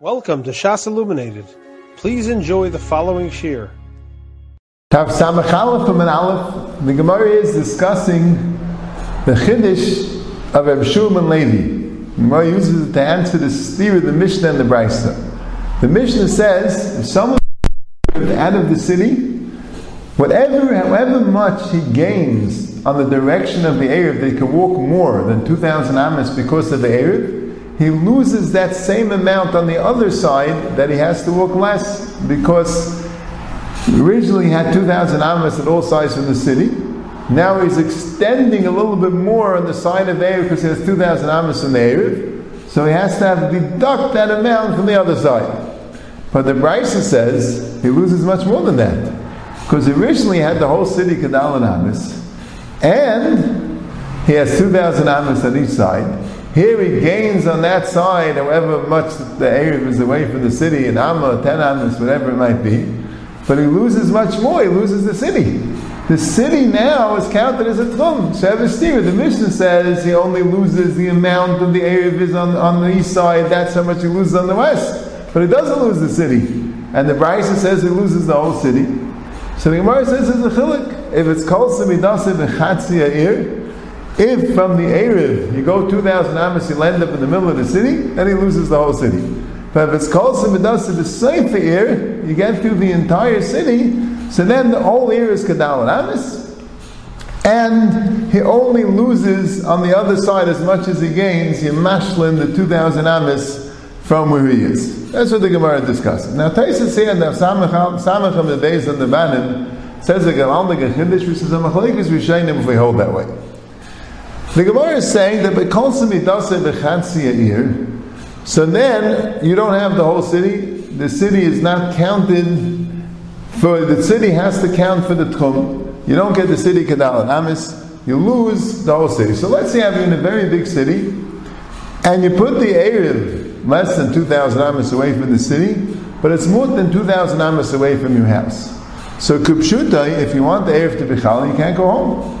Welcome to Shas Illuminated. Please enjoy the following shir. Tav Samach Aleph an Aleph. The Gemara is discussing the Chiddush of Reb Shulman Levi. The Gemara uses it to answer the steer of the Mishnah and the Brisa. The Mishnah says if someone out of the city, whatever, however much he gains on the direction of the Erev, they can walk more than 2,000 amos because of the Erev, he loses that same amount on the other side that he has to walk less because originally he had 2,000 amas at all sides from the city. Now he's extending a little bit more on the side of Erev because he has 2,000 amas in the Erev. So he has to have deduct that amount from the other side. But the Brisa says he loses much more than that. Because originally he had the whole city Kadal and Amas. And he has 2,000 amas on each side. Here he gains on that side, however much the Erev is away from the city, an Amma, ten Ammas, whatever it might be. But he loses much more, he loses the city. The city now is counted as a Tchum. Shavastir, the Mishnah says he only loses the amount of the Erev is on, on the east side, that's how much he loses on the west. But he doesn't lose the city. And the Brisa says he loses the whole city. So the Gemara says it's a chilik. If it's called Samidasa v'chatzia ir, if from the Erev you go 2,000 amas, you'll end up in the middle of the city, then he loses the whole city. But if it's called Simidasa the Seifa ear, you get through the entire city, so then the whole ear is Kadal and Amas, and he only loses on the other side as much as he gains, Yemashlin, the 2,000 amas from where he is. That's what the Gemara discusses. Now, Tosfos here in the Samacham, the days on the Banim, says the Gemara, the Gehindish, which says, a Machalekes Rishonim if we hold that way. The Gemara is saying that so then you don't have the whole city. The city is not counted for the city has to count for the tchum. You don't get the city kadal and amis. You lose the whole city. So let's say you're in a very big city, and you put the erev less than two thousand amis away from the city, but it's more than two thousand amis away from your house. So kupshuta, if you want the erev to be chal, you can't go home.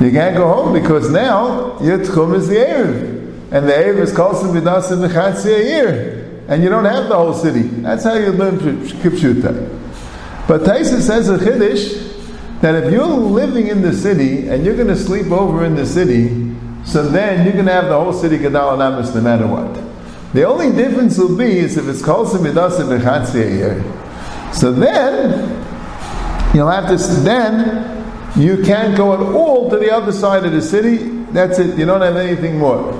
You can't go home because now your tchum is the Erev. And the Erev is called Vidas in the Chatzi a year. And you don't have the whole city. That's how you learn Kipshuta. But Tosfos says a Chiddush that if you're living in the city and you're going to sleep over in the city, so then you're going to have the whole city Gadal and Amis no matter what. The only difference will be is if it's called Vidas in the Chatzi a year. So then, you'll have to, then, you can't go at all to the other side of the city. That's it. You don't have anything more.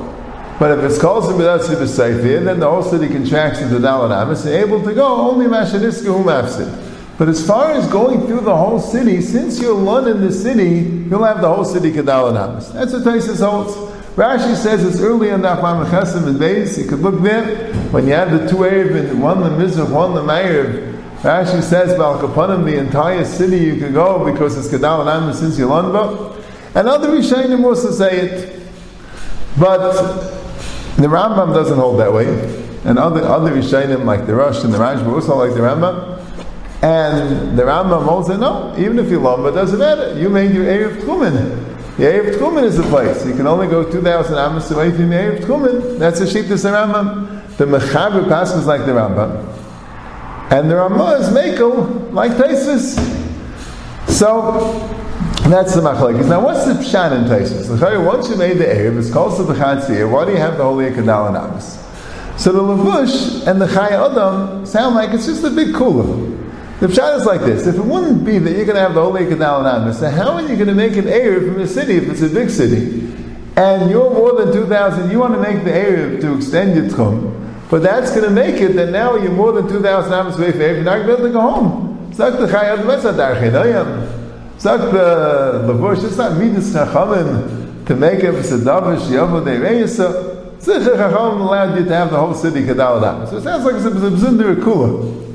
But if it's called Simidasi B'Seifir, then the whole city contracts into Dalit Amis, and able to go only Mashaniska Humafsid. But as far as going through the whole city, since you're one in the city, you'll have the whole city Kedalit Amis. That's what Tosfos holds. Rashi says it's early in the Afam Chesim and Beis. You could look there when you have the two Erev, one the Mizrach, one the Meir. Rashi says, Balkapanim, the entire city you could go because it's Kedal and since Yolanba. And other Rishonim also say it. But the Rambam doesn't hold that way. And other, other Rishonim like the Rosh and the Rashba also like the Rambam. And the Rambam also no, even if you lomba, doesn't matter. You made your Erev Tchumen. The Erev Tchumen is the place. You can only go 2,000 Amos away from the Erev Tchumen. That's a sheep to the Rambam. The Mechaber passes like the Rambam. And the Ramah is Mekel, like Tosfos. So, that's the machlekes. Now, what's the pshan in Tosfos? Once you made the Erev, it's called the Chatzir, why do you have the Holy Kadal and Abbas? So the Levush and the Chayei Adam sound like it's just a big kula. The pshat is like this: If it wouldn't be that you're going to have the Holy Kadal and Abbas, so how are you going to make an Erev from a city if it's a big city? And you're more than 2,000, you want to make the Erev to extend your Tchum, but that's going to make it that now you're more than 2,000 amos away from you're not going to be able to go home. Zak the Chayad Metzadar Chedayam. Zak the Levush, it's not Midas Chachamim to make it a Sadavish Yavo Deireyasa. Zich Chachamim allowed you to have the whole city Kedal Adam. So it sounds like it's a Bzindir Kula.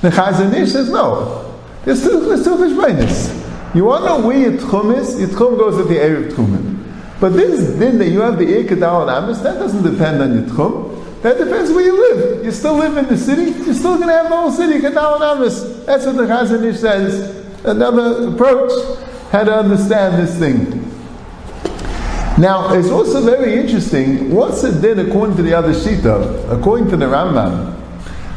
The Chazon Ish says no. There's two, there's two Cheshbainis. You want to know where your Tchum is? Your Tchum goes with the Erev Tchumim. But this din that you have the Ir Kedal and Amis, that doesn't depend on your Tchum. That depends where you live. You still live in the city, you're still going to have the whole city, Kedal Amis. That's what the Chazon Ish says. Another approach, how to understand this thing. Now, it's also very interesting. What's it din according to the other shita, according to the Rambam,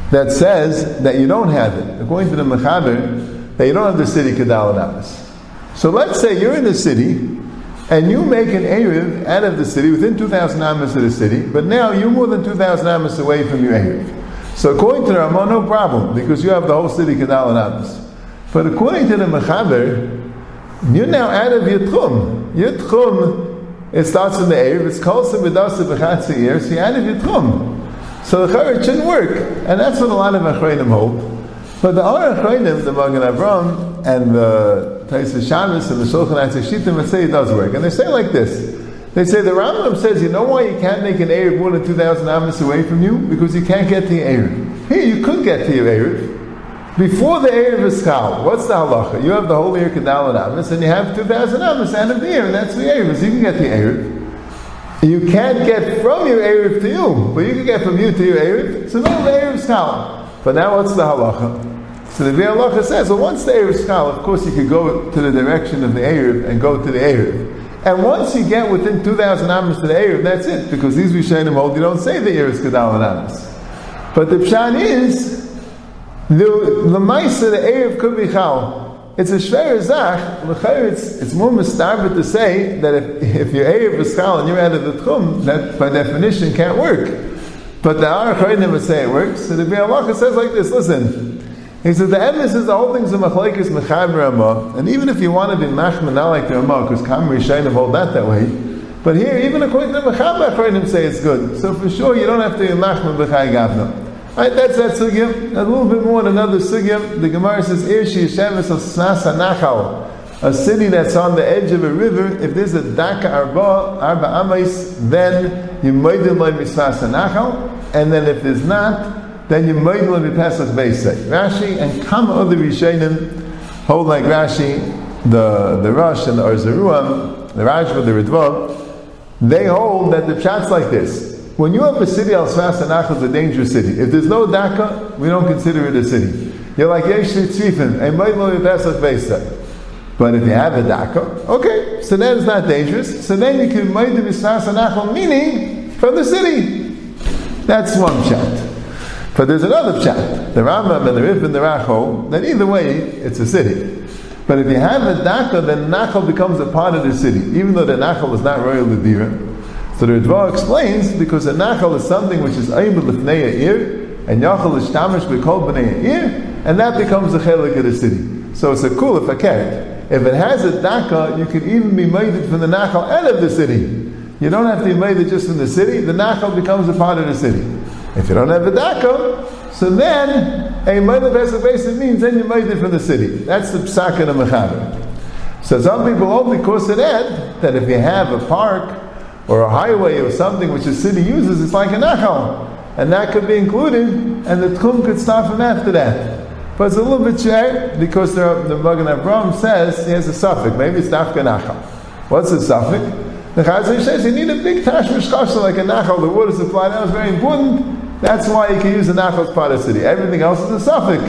that says that you don't have it, according to the Mechaber, that you don't have the city Kedal and So let's say you're in the city and you make an Erev out of the city within 2,000 amas of the city, but now you're more than 2,000 amas away from your Erev. So according to the Ramah, no problem, because you have the whole city Kedal and amas. But according to the Mechaber, you're now out of your Tchum. Your Tchum, it starts in the Erev, it's to Vidasa B'chatzi year, so you're out of your Tchum. So the Chayyim shouldn't work. And that's what a lot of Achronim hold. But the other Achronim, the Magen Avraham, and the Taisa Shabbos, and the Shulchan Atzei Shittim, would say it does work. And they say like this. They say the Rambam says, you know why you can't make an Erev more than 2,000 amas away from you? Because you can't get to your Erev. Here, you could get to your Erev. Before the Erev is Chal, what's the halacha? You have the whole year Kedal and Amas, and you have 2,000 Amas and of the and that's the Erev. So you can get the Erev. You can't get from your Erev to you, but you can get from you to your Erev. So no, the Erev Schal. But now what's the halacha? So the Ve'alacha says, well, once the Erev skal, of course you could go to the direction of the Erev and go to the Erev. And once you get within 2,000 Amos to the Erev, that's it, because these Rishonim hold, you don't say the Erev Gadal and Amos. But the Pshan is, the Lamaisa, the Erev could be Chal. It's a Shver Zach, it's, it's more mustarbit to say that if, if your Erev is Chal and you're out of the Tchum, that by definition can't work. But the Arachayim never say it works. So the Be'alacha says like this, listen, he says the emes is the whole thing's a machlekes mechaber Ramah, and even if you want to be machman not like the Ramah, because Kamri Shainim hold that that way. But here, even according to the mechaber Arachayim say it's good. So for sure, you don't have to be machman b'chay gavna. Right, that's that sugya. A little bit more on another sugya. The Gemara says, Irshi Yesheves of Snasa Nachal. A city that's on the edge of a river, if there's a Daka Arba, Arba Amais, then you might be like Nachal, and then if there's not, then you might like Pesach Beisei. Rashi and Kama other Rishonim hold like Rashi, the, the Rosh and the Ohr Zarua, the Rajva, the Ritva, they hold that the chat's like this. When you have a city, Al Sfas and is a dangerous city. If there's no Daka, we don't consider it a city. You're like Yesh Tzifin, a Mailo Pesach Beisach. But if you have a Daka, okay, so then it's not dangerous. So then you can the Sfas and meaning from the city. That's one chat. But there's another chat, the Rambam and the Rif and the Racho, that either way, it's a city. But if you have a Daka, then Nachal becomes a part of the city, even though the Nachal is not royal Ledira. So the Ritva explains because a nachal is something which is aim l'fnei ir, and yachal is tamish b'kol b'nei ir, and that becomes the chelik of the city. So it's a cool if a keret. If it has a daka, you can even be made it from the nachal out of the city. You don't have to be made it just from the city. The nachal becomes a part of the city. If you don't have a daka, so then a meidah pesach basin means then you made it from the city. That's the psak of the mechaber. So some people hold because of that that if you have a park or a highway or something which the city uses, it's like a nachal. And that could be included, and the tchum could start from after that. But it's a little bit share because the, the Magen Avraham says he has a suffix. Maybe it's dafka nachal. What's the suffix? The Chazal says you need a big tash like a nachal. The water supply that was very important. That's why you can use the the city. Everything else is a suffix.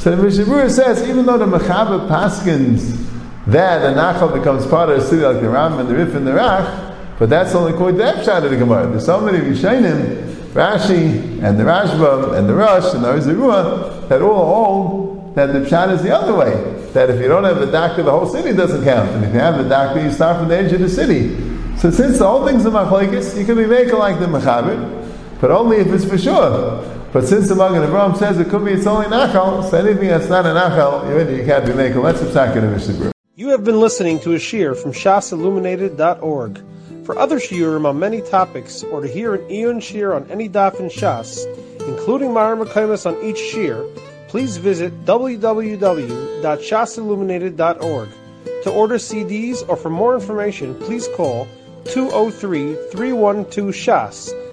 So the Mishnah Berurah says even though the Mechaber paskins that the nachal becomes part of the city like the Ram and the Rif and the Rach, but that's only according to side of the Gemara. There's so many Rishonim, Rashi, and the Rashba, and the Rosh, and the Ohr Zarua, that all hold that the Pshat is the other way. That if you don't have the doctor, the whole city doesn't count. And if you have the doctor, you start from the edge of the city. So since the whole thing's a machlekes, you can be making like the mechaber, but only if it's for sure. But since the Magen Avraham says it could be it's only nachal, so anything that's not a nachal, you can't be making. Let's attack in a Mishnah You have been listening to a shear from shasilluminated.org. For other shiurim on many topics, or to hear an Eon shear on any daf in Shas, including mareh mekomos on each shear, please visit www.shasilluminated.org. To order CDs or for more information, please call 203-312 Shas.